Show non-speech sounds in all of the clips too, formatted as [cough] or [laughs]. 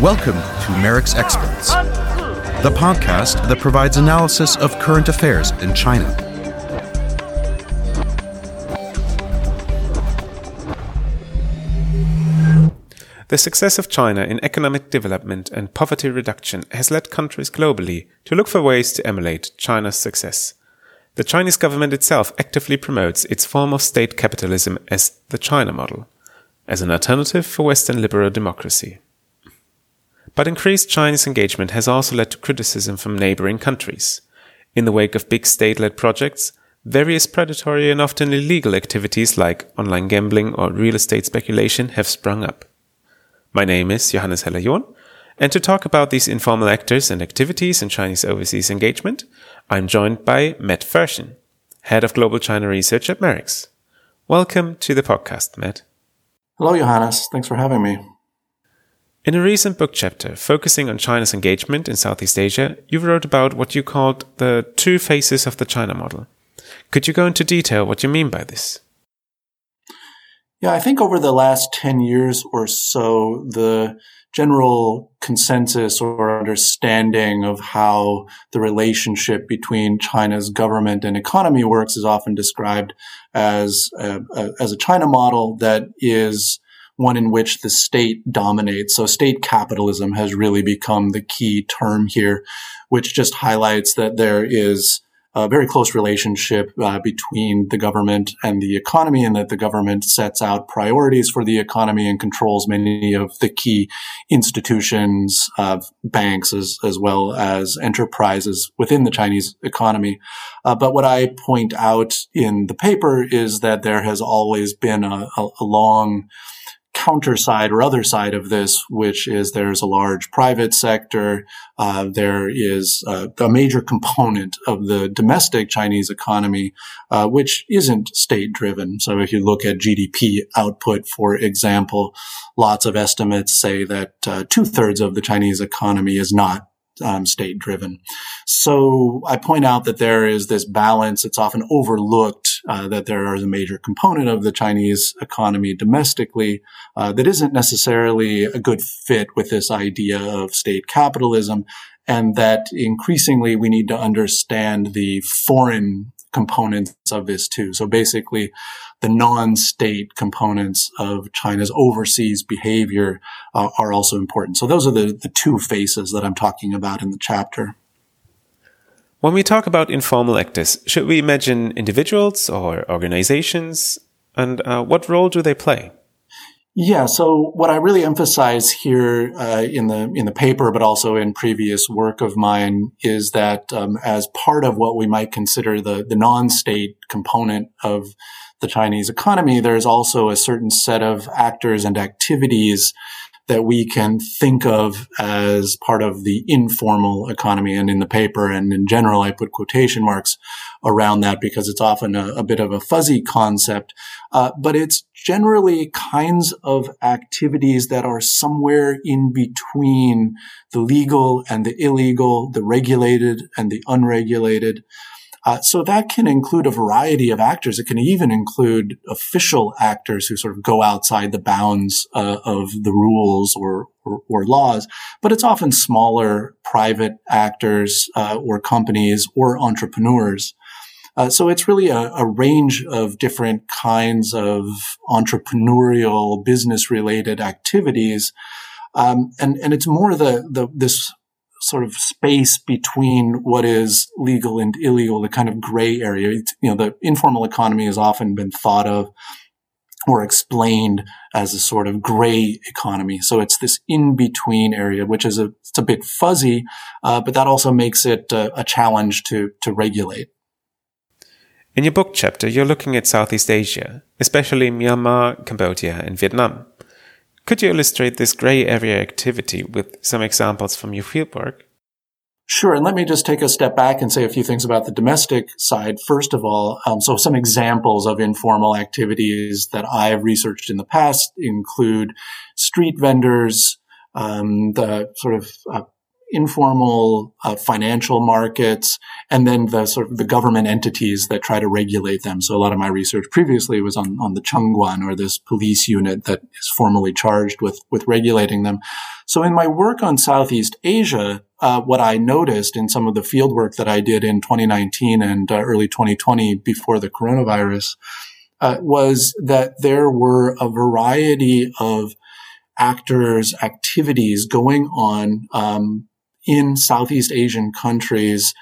Welcome to MERICS Experts, the podcast that provides analysis of current affairs in China. The success of China in economic development and poverty reduction has led countries globally to look for ways to emulate China's success. The Chinese government itself actively promotes its form of state capitalism as the China model, as an alternative for Western liberal democracy. But increased Chinese engagement has also led to criticism from neighboring countries. In the wake of big state led projects, various predatory and often illegal activities like online gambling or real estate speculation have sprung up. My name is Johannes Heller-John, and to talk about these informal actors and activities in Chinese overseas engagement, I'm joined by Matt Ferchen, Head of Global China Research at MERICS. Welcome to the podcast, Matt. Hello, Johannes. Thanks for having me. In a recent book chapter focusing on China's engagement in Southeast Asia, you wrote about what you called the two faces of the China model. Could you go into detail what you mean by this? Yeah, I think over the last 10 years or so, the general consensus or understanding of how the relationship between China's government and economy works is often described as a, a, as a China model that is one in which the state dominates. So state capitalism has really become the key term here, which just highlights that there is a very close relationship uh, between the government and the economy, and that the government sets out priorities for the economy and controls many of the key institutions, uh, banks, as, as well as enterprises within the Chinese economy. Uh, but what I point out in the paper is that there has always been a, a, a long counter side or other side of this, which is there's a large private sector. Uh, there is a, a, major component of the domestic Chinese economy, uh, which isn't state driven. So if you look at GDP output, for example, lots of estimates say that uh, two thirds of the Chinese economy is not um, state driven. So I point out that there is this balance. It's often overlooked uh, that there is a major component of the Chinese economy domestically uh, that isn't necessarily a good fit with this idea of state capitalism. And that increasingly we need to understand the foreign components of this too. So basically, the non-state components of China's overseas behavior uh, are also important. So those are the, the two faces that I'm talking about in the chapter. When we talk about informal actors, should we imagine individuals or organizations? And uh, what role do they play? Yeah. So what I really emphasize here uh, in the in the paper, but also in previous work of mine, is that um, as part of what we might consider the the non-state component of the Chinese economy, there's also a certain set of actors and activities that we can think of as part of the informal economy. And in the paper and in general, I put quotation marks around that because it's often a, a bit of a fuzzy concept. Uh, but it's generally kinds of activities that are somewhere in between the legal and the illegal, the regulated and the unregulated. Uh, so that can include a variety of actors. It can even include official actors who sort of go outside the bounds uh, of the rules or, or, or, laws. But it's often smaller private actors uh, or companies or entrepreneurs. Uh, so it's really a, a, range of different kinds of entrepreneurial, business-related activities. Um, and and it's more the the this sort of space between what is legal and illegal, the kind of gray area. It's, you know, the informal economy has often been thought of or explained as a sort of gray economy. So it's this in between area, which is a, it's a bit fuzzy, uh, but that also makes it uh, a challenge to, to regulate. In your book chapter, you're looking at Southeast Asia, especially Myanmar, Cambodia, and Vietnam. Could you illustrate this gray area activity with some examples from your fieldwork? Sure. And let me just take a step back and say a few things about the domestic side. First of all, um, so some examples of informal activities that I have researched in the past include street vendors, um, the sort of uh, informal uh, financial markets, and then the sort of the government entities that try to regulate them. So a lot of my research previously was on, on the Chengguan or this police unit that is formally charged with, with regulating them. So in my work on Southeast Asia, uh, what I noticed in some of the field work that I did in 2019 and uh, early 2020 before the coronavirus uh, was that there were a variety of actors, activities going on um, in Southeast Asian countries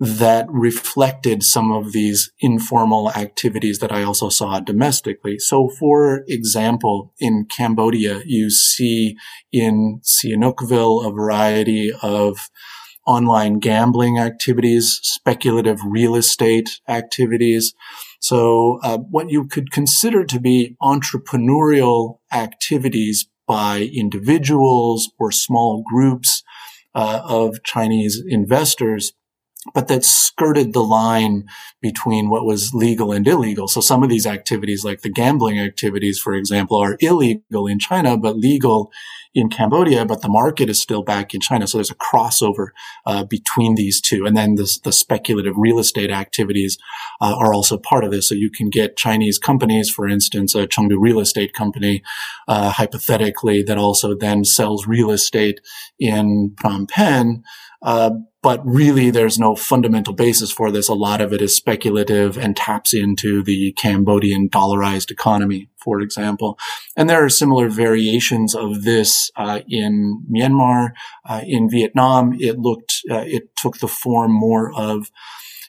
that reflected some of these informal activities that I also saw domestically. So, for example, in Cambodia, you see in Sihanoukville a variety of online gambling activities, speculative real estate activities. So, uh, what you could consider to be entrepreneurial activities by individuals or small groups uh, of Chinese investors but that skirted the line between what was legal and illegal. So some of these activities, like the gambling activities, for example, are illegal in China, but legal in Cambodia, but the market is still back in China. So there's a crossover uh, between these two. And then the speculative real estate activities uh, are also part of this. So you can get Chinese companies, for instance, a Chengdu real estate company, uh, hypothetically, that also then sells real estate in Phnom Penh. Uh, but really there's no fundamental basis for this. A lot of it is speculative and taps into the Cambodian dollarized economy, for example. And there are similar variations of this uh, in Myanmar. Uh, in Vietnam, it looked, uh, it took the form more of,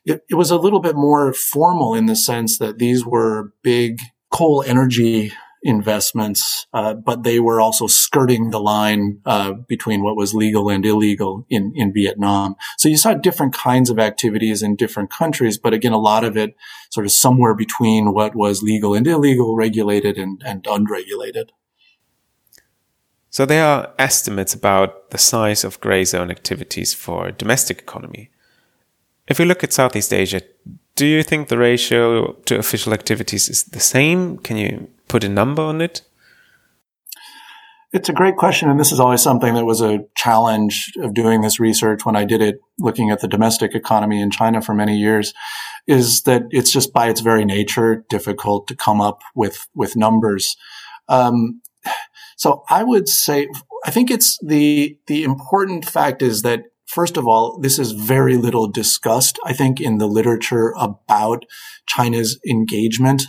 it, it was a little bit more formal in the sense that these were big coal energy investments, uh, but they were also skirting the line uh, between what was legal and illegal in, in Vietnam. So you saw different kinds of activities in different countries, but again, a lot of it sort of somewhere between what was legal and illegal, regulated and, and unregulated. So there are estimates about the size of gray zone activities for domestic economy. If we look at Southeast Asia, do you think the ratio to official activities is the same? Can you put a number on it? It's a great question. And this is always something that was a challenge of doing this research when I did it, looking at the domestic economy in China for many years, is that it's just by its very nature difficult to come up with, with numbers. Um, so I would say, I think it's the, the important fact is that First of all, this is very little discussed, I think, in the literature about China's engagement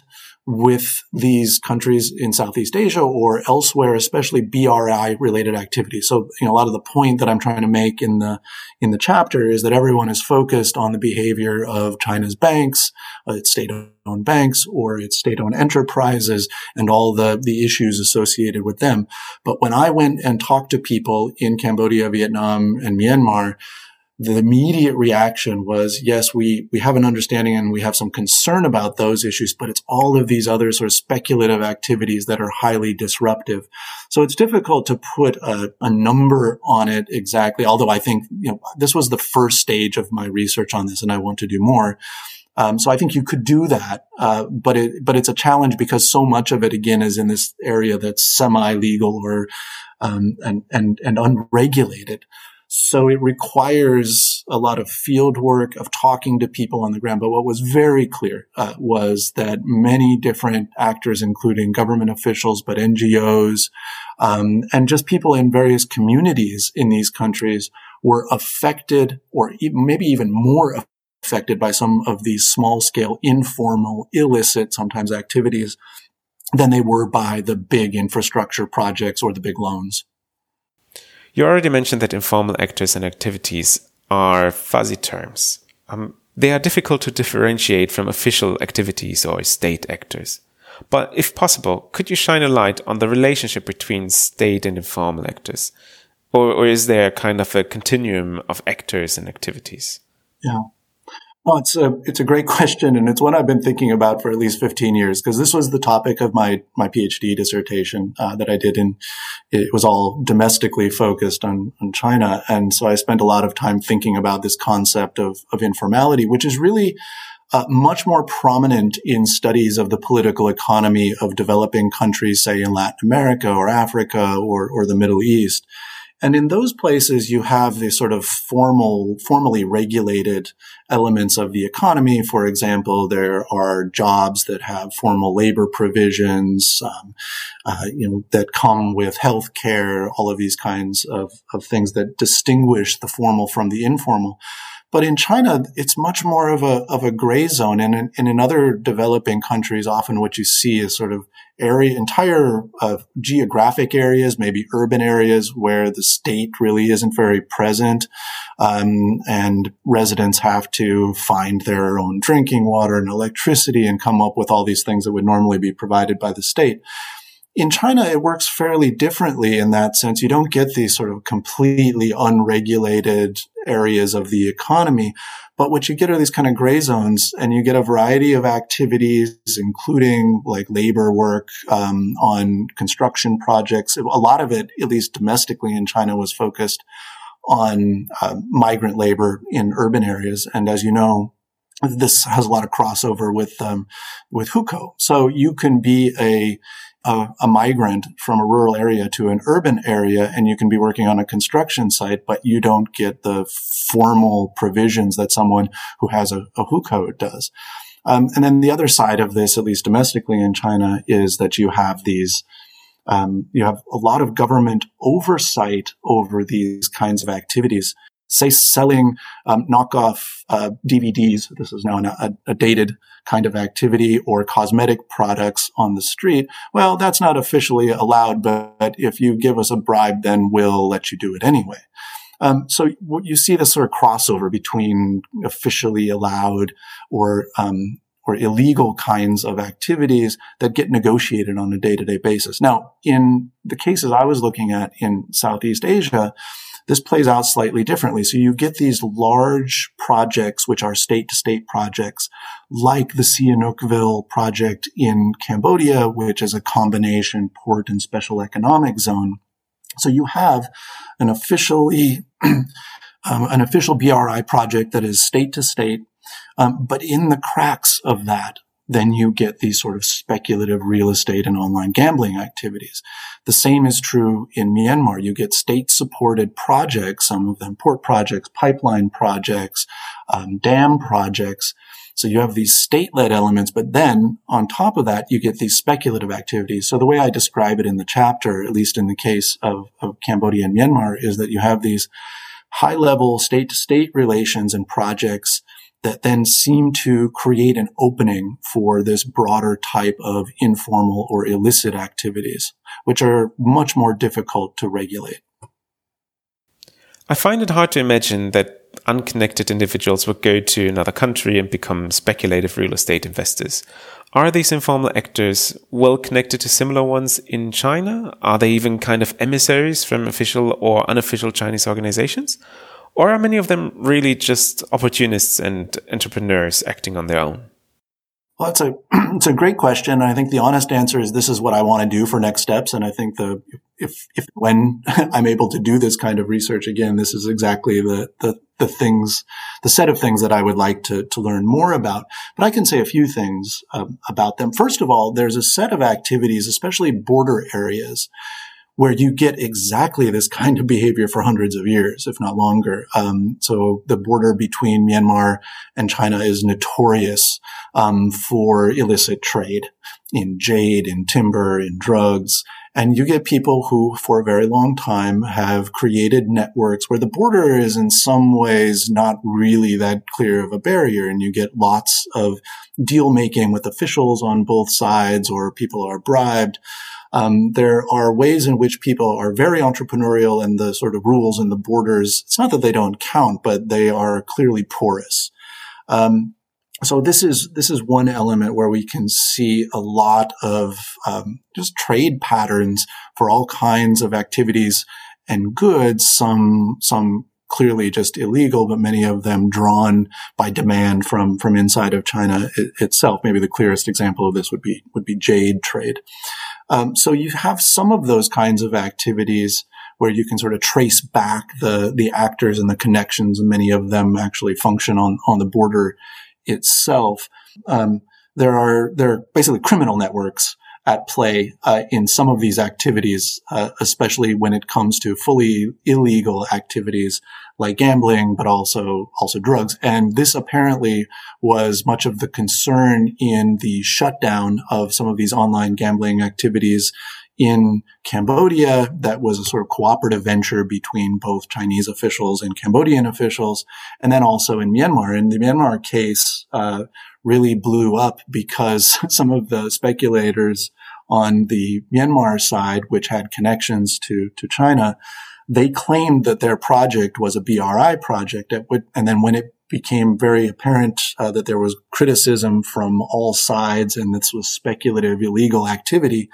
with these countries in Southeast Asia or elsewhere, especially BRI related activities. So, you know, a lot of the point that I'm trying to make in the, in the chapter is that everyone is focused on the behavior of China's banks, uh, its state owned banks or its state owned enterprises and all the, the issues associated with them. But when I went and talked to people in Cambodia, Vietnam and Myanmar, the immediate reaction was, yes, we, we have an understanding and we have some concern about those issues, but it's all of these other sort of speculative activities that are highly disruptive. So it's difficult to put a, a number on it exactly, although I think, you know, this was the first stage of my research on this and I want to do more. Um, so I think you could do that, uh, but it but it's a challenge because so much of it again is in this area that's semi-legal or um, and and and unregulated. So it requires a lot of field work of talking to people on the ground. But what was very clear uh, was that many different actors, including government officials, but NGOs, um, and just people in various communities in these countries were affected or maybe even more affected by some of these small scale, informal, illicit, sometimes activities than they were by the big infrastructure projects or the big loans. You already mentioned that informal actors and activities are fuzzy terms. Um, they are difficult to differentiate from official activities or state actors. But if possible, could you shine a light on the relationship between state and informal actors? Or, or is there kind of a continuum of actors and activities? Yeah. Well, it's a it's a great [laughs] question, and it's one I've been thinking about for at least fifteen years because this was the topic of my my PhD dissertation uh, that I did, and it was all domestically focused on on China, and so I spent a lot of time thinking about this concept of of informality, which is really uh, much more prominent in studies of the political economy of developing countries, say in Latin America or Africa or or the Middle East. And in those places, you have the sort of formal, formally regulated elements of the economy. For example, there are jobs that have formal labor provisions, um, uh, you know, that come with health care, all of these kinds of, of things that distinguish the formal from the informal. But in China, it's much more of a, of a gray zone. And in, and in other developing countries, often what you see is sort of area, entire uh, geographic areas, maybe urban areas where the state really isn't very present. Um, and residents have to find their own drinking water and electricity and come up with all these things that would normally be provided by the state. In China, it works fairly differently in that sense. You don't get these sort of completely unregulated areas of the economy. But what you get are these kind of gray zones and you get a variety of activities, including like labor work, um, on construction projects. A lot of it, at least domestically in China, was focused on uh, migrant labor in urban areas. And as you know, this has a lot of crossover with um, with hukou. So you can be a a, a, migrant from a rural area to an urban area and you can be working on a construction site, but you don't get the formal provisions that someone who has a, a hukou does. Um, and then the other side of this, at least domestically in China, is that you have these, um, you have a lot of government oversight over these kinds of activities say selling um, knockoff uh, DVDs. This is now a, a, dated kind of activity or cosmetic products on the street. Well, that's not officially allowed, but if you give us a bribe, then we'll let you do it anyway. Um, so you see this sort of crossover between officially allowed or um, or illegal kinds of activities that get negotiated on a day-to-day basis. Now, in the cases I was looking at in Southeast Asia, this plays out slightly differently. So you get these large projects, which are state to state projects, like the Sihanoukville project in Cambodia, which is a combination port and special economic zone. So you have an officially, [clears throat] um, an official BRI project that is state to state. But in the cracks of that, then you get these sort of speculative real estate and online gambling activities. The same is true in Myanmar. You get state supported projects, some of them port projects, pipeline projects, um, dam projects. So you have these state led elements, but then on top of that, you get these speculative activities. So the way I describe it in the chapter, at least in the case of, of Cambodia and Myanmar, is that you have these high level state to state relations and projects that then seem to create an opening for this broader type of informal or illicit activities, which are much more difficult to regulate. I find it hard to imagine that unconnected individuals would go to another country and become speculative real estate investors. Are these informal actors well connected to similar ones in China? Are they even kind of emissaries from official or unofficial Chinese organizations? Or are many of them really just opportunists and entrepreneurs acting on their own? Well, it's a [clears throat] it's a great question. I think the honest answer is this is what I want to do for next steps. And I think the if if when [laughs] I'm able to do this kind of research again, this is exactly the the the things the set of things that I would like to to learn more about. But I can say a few things um, about them. First of all, there's a set of activities, especially border areas, where you get exactly this kind of behavior for hundreds of years, if not longer. Um, so the border between Myanmar and China is notorious um, for illicit trade in jade, in timber, in drugs. And you get people who, for a very long time, have created networks where the border is in some ways not really that clear of a barrier. And you get lots of deal making with officials on both sides or people are bribed. Um, there are ways in which people are very entrepreneurial and the sort of rules and the borders. It's not that they don't count, but they are clearly porous. Um, so this is this is one element where we can see a lot of um, just trade patterns for all kinds of activities and goods. Some some clearly just illegal, but many of them drawn by demand from from inside of China it, itself. Maybe the clearest example of this would be would be jade trade. Um, so you have some of those kinds of activities where you can sort of trace back the the actors and the connections, and many of them actually function on on the border itself. Um, there are there are basically criminal networks at play uh, in some of these activities, uh, especially when it comes to fully illegal activities like gambling, but also also drugs. And this apparently was much of the concern in the shutdown of some of these online gambling activities in Cambodia that was a sort of cooperative venture between both Chinese officials and Cambodian officials, and then also in Myanmar. And the Myanmar case, uh, really blew up because [laughs] some of the speculators on the Myanmar side, which had connections to, to China, they claimed that their project was a BRI project. And then when it became very apparent uh, that there was criticism from all sides and this was speculative illegal activity,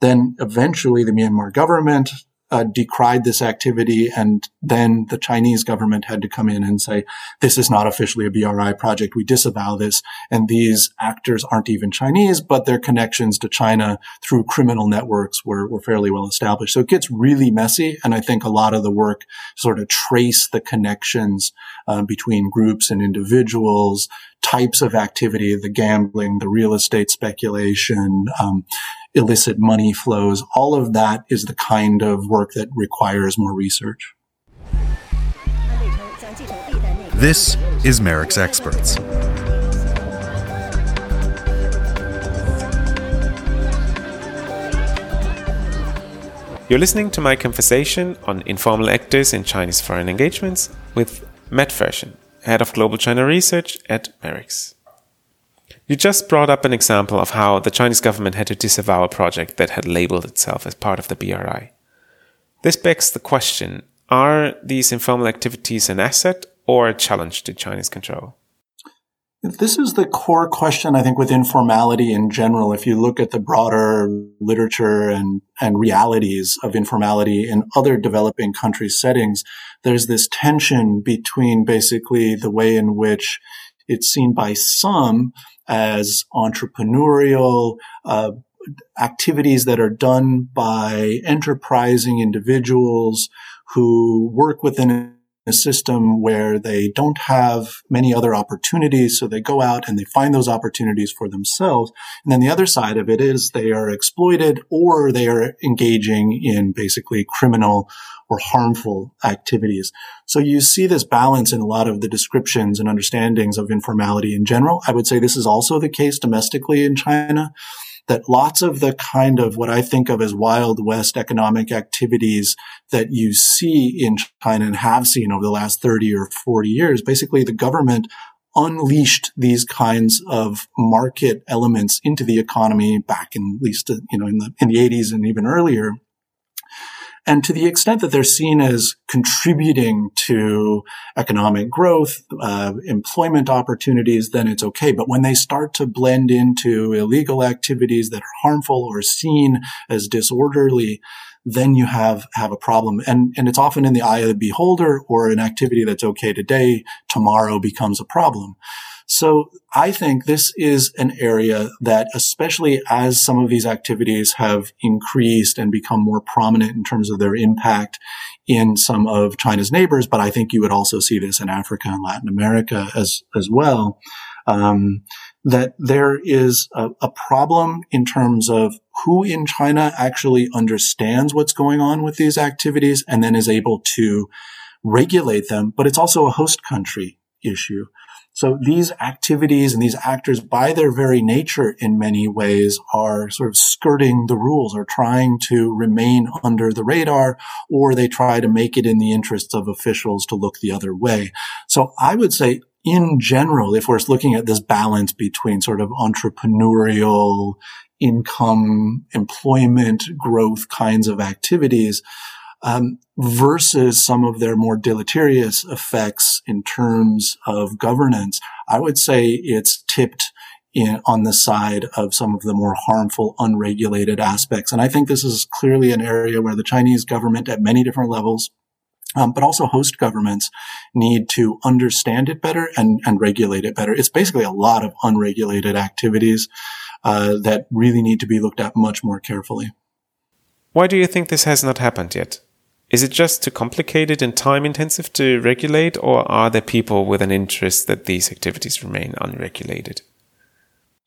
then eventually the Myanmar government uh, decried this activity. And then the Chinese government had to come in and say, this is not officially a BRI project. We disavow this. And these actors aren't even Chinese, but their connections to China through criminal networks were, were fairly well established. So it gets really messy. And I think a lot of the work sort of trace the connections uh, between groups and individuals, types of activity, the gambling, the real estate speculation, um, illicit money flows. All of that is the kind of work that requires more research. This is MERICS Experts. You're listening to my conversation on informal actors in Chinese foreign engagements with Matt Ferchen, Head of Global China Research at MERICS. You just brought up an example of how the Chinese government had to disavow a project that had labeled itself as part of the BRI. This begs the question are these informal activities an asset or a challenge to Chinese control? This is the core question, I think, with informality in general. If you look at the broader literature and, and realities of informality in other developing country settings, there's this tension between basically the way in which it's seen by some as entrepreneurial uh, activities that are done by enterprising individuals who work within a system where they don't have many other opportunities. So they go out and they find those opportunities for themselves. And then the other side of it is they are exploited or they are engaging in basically criminal or harmful activities. So you see this balance in a lot of the descriptions and understandings of informality in general. I would say this is also the case domestically in China that lots of the kind of what I think of as Wild West economic activities that you see in China and have seen over the last 30 or 40 years, basically the government unleashed these kinds of market elements into the economy back in at least, you know, in the, in the 80s and even earlier. And to the extent that they're seen as contributing to economic growth, uh, employment opportunities, then it's okay. But when they start to blend into illegal activities that are harmful or seen as disorderly, then you have, have a problem. And, and it's often in the eye of the beholder or an activity that's okay today, tomorrow becomes a problem. So I think this is an area that, especially as some of these activities have increased and become more prominent in terms of their impact in some of China's neighbors, but I think you would also see this in Africa and Latin America as, as well. Um, that there is a, a, problem in terms of who in China actually understands what's going on with these activities and then is able to regulate them. But it's also a host country issue. So these activities and these actors, by their very nature, in many ways, are sort of skirting the rules or trying to remain under the radar, or they try to make it in the interests of officials to look the other way. So I would say in general, if we're looking at this balance between sort of entrepreneurial income, employment growth kinds of activities, um, versus some of their more deleterious effects in terms of governance, I would say it's tipped in, on the side of some of the more harmful, unregulated aspects. And I think this is clearly an area where the Chinese government at many different levels um, but also host governments need to understand it better and, and regulate it better. It's basically a lot of unregulated activities uh, that really need to be looked at much more carefully. Why do you think this has not happened yet? Is it just too complicated and time intensive to regulate, or are there people with an interest that these activities remain unregulated?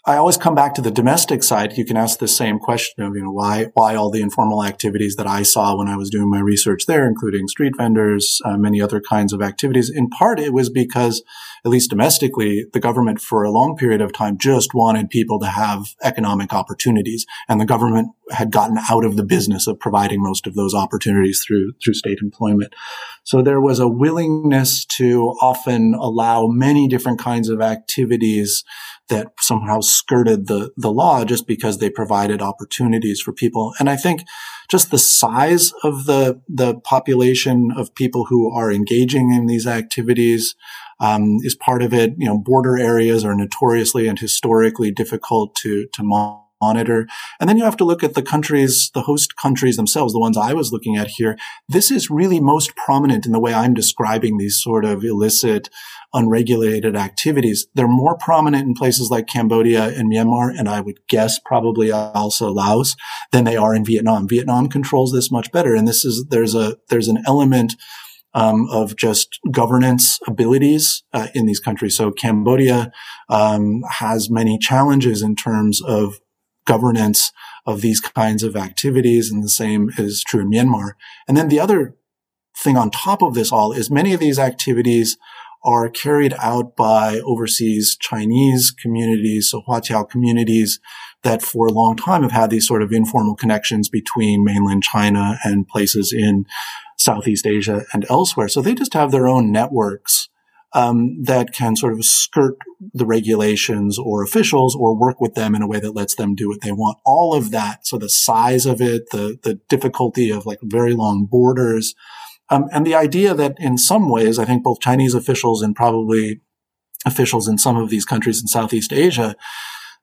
I always come back to the domestic side. You can ask the same question of, you know, why, why all the informal activities that I saw when I was doing my research there, including street vendors, uh, many other kinds of activities. In part, it was because, at least domestically, the government for a long period of time just wanted people to have economic opportunities. And the government had gotten out of the business of providing most of those opportunities through, through state employment. So there was a willingness to often allow many different kinds of activities that somehow skirted the, the law just because they provided opportunities for people. And I think just the size of the, the population of people who are engaging in these activities, um, is part of it. You know, border areas are notoriously and historically difficult to, to monitor. And then you have to look at the countries, the host countries themselves, the ones I was looking at here. This is really most prominent in the way I'm describing these sort of illicit unregulated activities. They're more prominent in places like Cambodia and Myanmar, and I would guess probably also Laos than they are in Vietnam. Vietnam controls this much better. And this is, there's a, there's an element um, of just governance abilities uh, in these countries. So Cambodia um, has many challenges in terms of governance of these kinds of activities, and the same is true in Myanmar. And then the other thing on top of this all is many of these activities are carried out by overseas Chinese communities, so Huaqiao communities that for a long time have had these sort of informal connections between mainland China and places in Southeast Asia and elsewhere. So they just have their own networks um, that can sort of skirt the regulations or officials or work with them in a way that lets them do what they want. All of that. So the size of it, the, the difficulty of like very long borders, um, and the idea that in some ways, I think both Chinese officials and probably officials in some of these countries in Southeast Asia,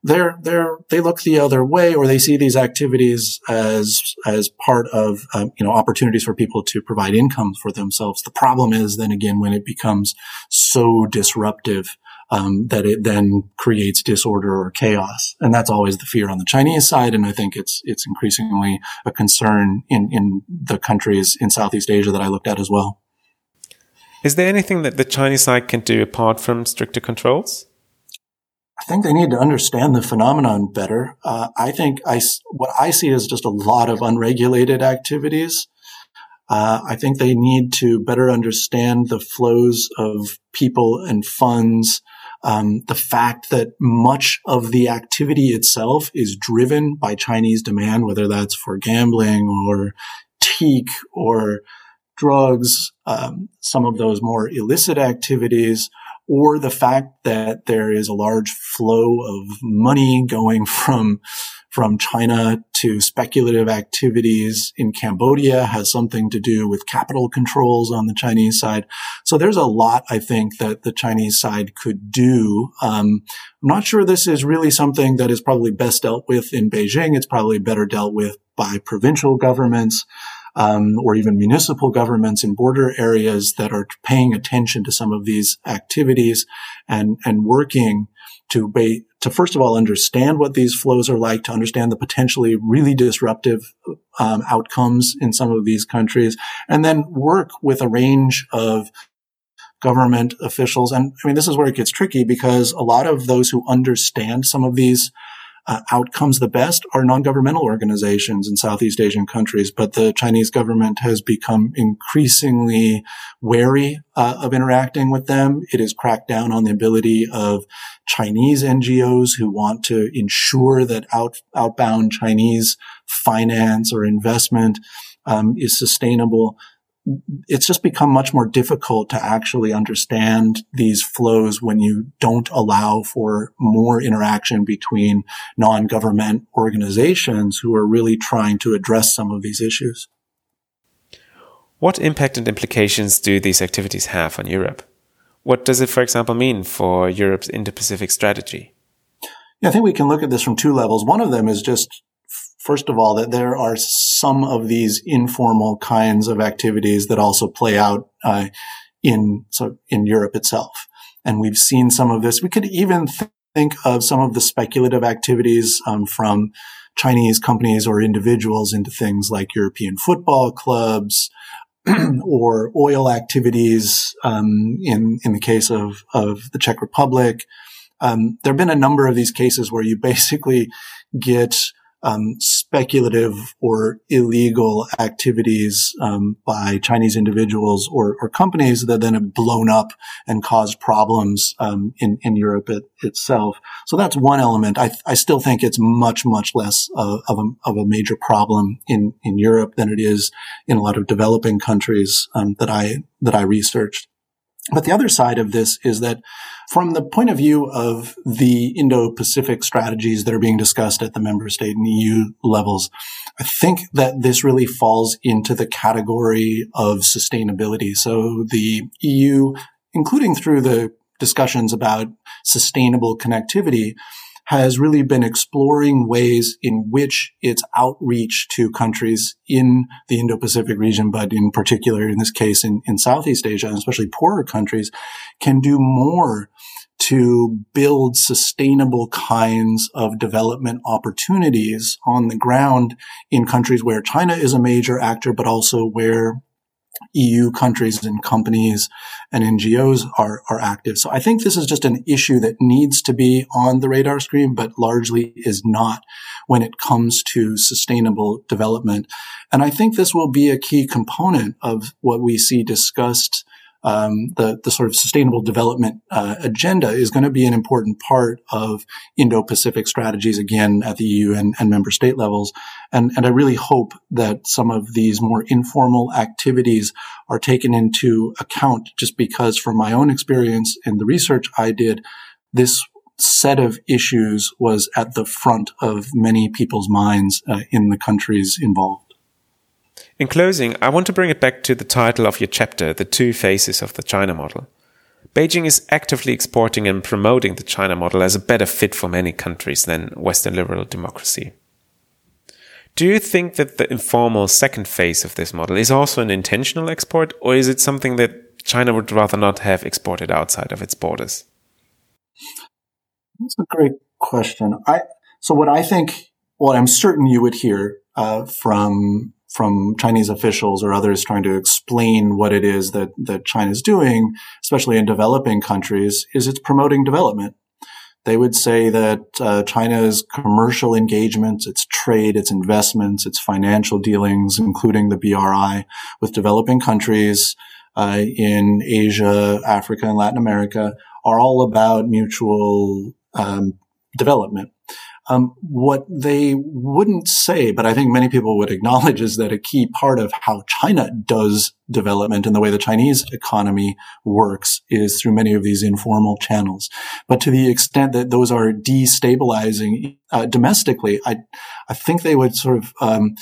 they're, they're, they look the other way or they see these activities as, as part of, um, you know, opportunities for people to provide income for themselves. The problem is then again, when it becomes so disruptive, um, that it then creates disorder or chaos. And that's always the fear on the Chinese side. And I think it's, it's increasingly a concern in, in the countries in Southeast Asia that I looked at as well. Is there anything that the Chinese side can do apart from stricter controls? I think they need to understand the phenomenon better. Uh, I think I, what I see is just a lot of unregulated activities. Uh, I think they need to better understand the flows of people and funds um, the fact that much of the activity itself is driven by Chinese demand, whether that's for gambling or teak or drugs, um, some of those more illicit activities, or the fact that there is a large flow of money going from from China to speculative activities in Cambodia has something to do with capital controls on the Chinese side. So there's a lot, I think, that the Chinese side could do. Um, I'm not sure this is really something that is probably best dealt with in Beijing. It's probably better dealt with by provincial governments. Um, or even municipal governments in border areas that are paying attention to some of these activities and and working to be, to first of all understand what these flows are like, to understand the potentially really disruptive um, outcomes in some of these countries, and then work with a range of government officials. And I mean, this is where it gets tricky because a lot of those who understand some of these uh, outcomes the best are non-governmental organizations in Southeast Asian countries, but the Chinese government has become increasingly wary uh, of interacting with them. It has cracked down on the ability of Chinese NGOs who want to ensure that out, outbound Chinese finance or investment um, is sustainable it's just become much more difficult to actually understand these flows when you don't allow for more interaction between non-government organizations who are really trying to address some of these issues. What impact and implications do these activities have on Europe? What does it, for example, mean for Europe's Indo-Pacific strategy? Yeah, I think we can look at this from two levels. One of them is just first of all, that there are some of these informal kinds of activities that also play out uh, in so in Europe itself, and we've seen some of this. We could even th- think of some of the speculative activities um, from Chinese companies or individuals into things like European football clubs. [clears throat] or oil activities um, in in the case of of the Czech Republic, um, there have been a number of these cases where you basically get um, speculative or illegal activities um, by Chinese individuals or, or, companies that then have blown up and caused problems um, in, in Europe it, itself. So that's one element. I, I still think it's much, much less uh, of, a, of a major problem in, in Europe than it is in a lot of developing countries um, that I that I researched. But the other side of this is that from the point of view of the Indo-Pacific strategies that are being discussed at the member state and EU levels, I think that this really falls into the category of sustainability. So the EU, including through the discussions about sustainable connectivity, has really been exploring ways in which its outreach to countries in the Indo-Pacific region, but in particular, in this case, in, in Southeast Asia, and especially poorer countries, can do more to build sustainable kinds of development opportunities on the ground in countries where China is a major actor, but also where EU countries and companies and NGOs are, are active. So I think this is just an issue that needs to be on the radar screen, but largely is not when it comes to sustainable development. And I think this will be a key component of what we see discussed um, the the sort of sustainable development uh, agenda is going to be an important part of Indo-Pacific strategies again at the EU and, and member state levels, and and I really hope that some of these more informal activities are taken into account. Just because, from my own experience in the research I did, this set of issues was at the front of many people's minds uh, in the countries involved. In closing, I want to bring it back to the title of your chapter, The Two Faces of the China Model. Beijing is actively exporting and promoting the China model as a better fit for many countries than Western liberal democracy. Do you think that the informal second phase of this model is also an intentional export, or is it something that China would rather not have exported outside of its borders? That's a great question. I so what I think, what I'm certain you would hear uh, from from Chinese officials or others trying to explain what it is that, that China is doing, especially in developing countries, is it's promoting development. They would say that uh, China's commercial engagements, its trade, its investments, its financial dealings, including the BRI with developing countries uh, in Asia, Africa, and Latin America, are all about mutual um, development. Um, what they wouldn't say, but I think many people would acknowledge, is that a key part of how China does development and the way the Chinese economy works is through many of these informal channels. But to the extent that those are destabilizing uh, domestically, I I think they would sort of um,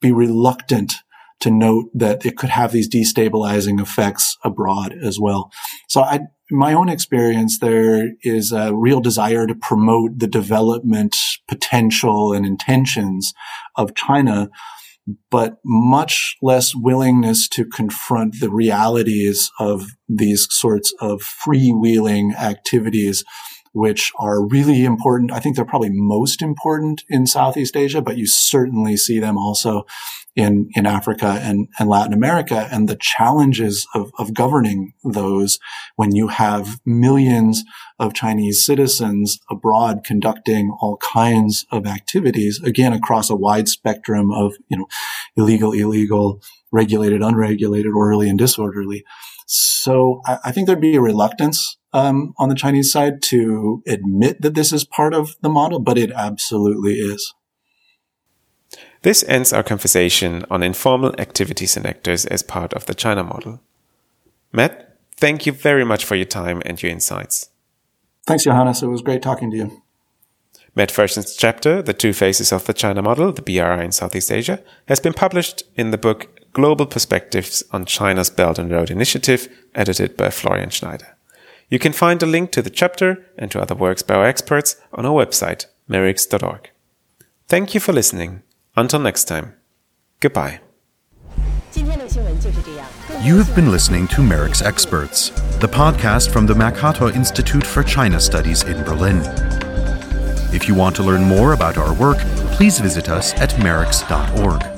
be reluctant to note that it could have these destabilizing effects abroad as well. So I, in my own experience, there is a real desire to promote the development potential and intentions of China, but much less willingness to confront the realities of these sorts of freewheeling activities which are really important. I think they're probably most important in Southeast Asia, but you certainly see them also in, in Africa and, and Latin America and the challenges of, of governing those when you have millions of Chinese citizens abroad conducting all kinds of activities, again, across a wide spectrum of, you know, illegal, illegal, regulated, unregulated, orderly, and disorderly. So I, I think there'd be a reluctance um, on the Chinese side to admit that this is part of the model, but it absolutely is. This ends our conversation on informal activities and actors as part of the China model. Matt, thank you very much for your time and your insights. Thanks, Johannes. It was great talking to you. Matt Ferchen's chapter, The Two Faces of the China Model, the BRI in Southeast Asia, has been published in the book Global Perspectives on China's Belt and Road Initiative, edited by Florian Schneider. You can find a link to the chapter and to other works by our experts on our website, merics.org. Thank you for listening. Until next time, goodbye. You have been listening to MERICS Experts, the podcast from the Mercator Institute for China Studies in Berlin. If you want to learn more about our work, please visit us at merics.org.